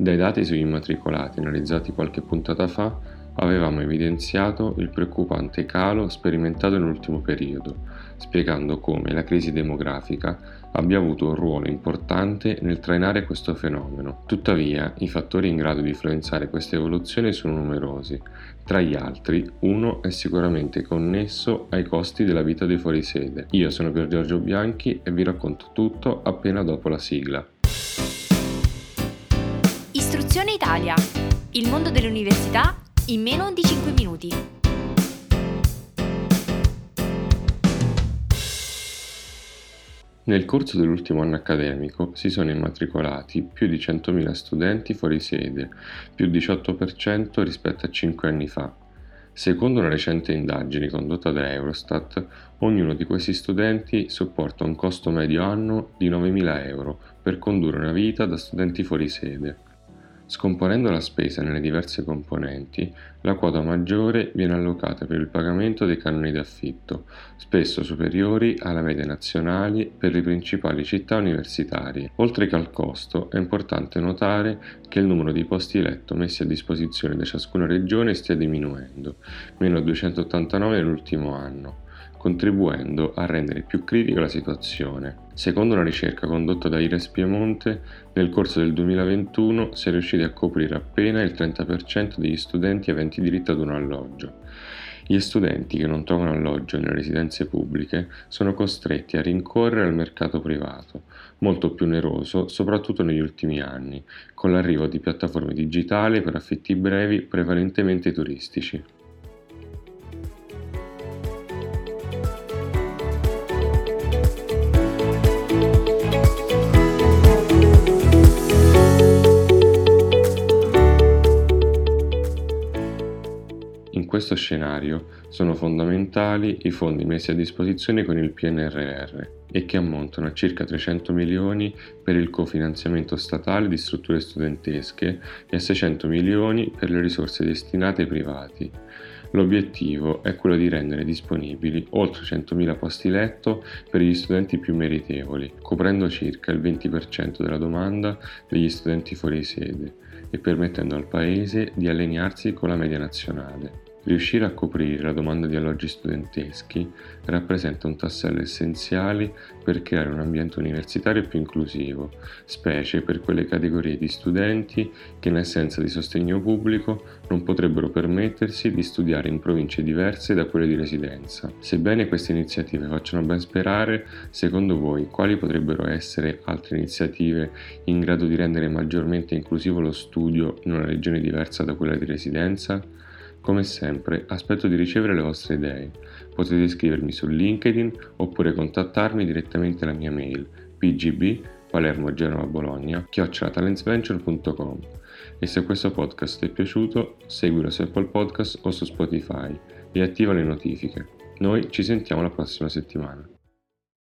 Dai dati sugli immatricolati analizzati qualche puntata fa, avevamo evidenziato il preoccupante calo sperimentato nell'ultimo periodo, spiegando come la crisi demografica abbia avuto un ruolo importante nel trainare questo fenomeno. Tuttavia, i fattori in grado di influenzare questa evoluzione sono numerosi. Tra gli altri, uno è sicuramente connesso ai costi della vita dei fuorisede. Io sono Pier Giorgio Bianchi e vi racconto tutto appena dopo la sigla. Istruzione Italia. Il mondo delle università in meno di 5 minuti. Nel corso dell'ultimo anno accademico si sono immatricolati più di 100.000 studenti fuori sede, più 18% rispetto a 5 anni fa. Secondo una recente indagine condotta da Eurostat, ognuno di questi studenti sopporta un costo medio anno di 9.000 euro per condurre una vita da studenti fuori sede. Scomponendo la spesa nelle diverse componenti, la quota maggiore viene allocata per il pagamento dei canoni d'affitto, spesso superiori alla media nazionale per le principali città universitarie. Oltre che al costo, è importante notare che il numero di posti letto messi a disposizione da ciascuna regione stia diminuendo, meno 289 nell'ultimo anno contribuendo a rendere più critica la situazione. Secondo una ricerca condotta da Ires Piemonte, nel corso del 2021 si è riusciti a coprire appena il 30% degli studenti aventi diritto ad un alloggio. Gli studenti che non trovano alloggio nelle residenze pubbliche sono costretti a rincorrere al mercato privato, molto più oneroso soprattutto negli ultimi anni, con l'arrivo di piattaforme digitali per affitti brevi prevalentemente turistici. Questo scenario sono fondamentali i fondi messi a disposizione con il PNRR e che ammontano a circa 300 milioni per il cofinanziamento statale di strutture studentesche e a 600 milioni per le risorse destinate ai privati. L'obiettivo è quello di rendere disponibili oltre 100.000 posti letto per gli studenti più meritevoli, coprendo circa il 20% della domanda degli studenti fuori sede e permettendo al Paese di allinearsi con la media nazionale. Riuscire a coprire la domanda di alloggi studenteschi rappresenta un tassello essenziale per creare un ambiente universitario più inclusivo, specie per quelle categorie di studenti che in assenza di sostegno pubblico non potrebbero permettersi di studiare in province diverse da quelle di residenza. Sebbene queste iniziative facciano ben sperare, secondo voi quali potrebbero essere altre iniziative in grado di rendere maggiormente inclusivo lo studio in una regione diversa da quella di residenza? Come sempre, aspetto di ricevere le vostre idee. Potete scrivermi su LinkedIn oppure contattarmi direttamente alla mia mail pgb palermo genova bologna chiocciolatalentsventure.com e se questo podcast ti è piaciuto seguilo su Apple Podcast o su Spotify e attiva le notifiche. Noi ci sentiamo la prossima settimana.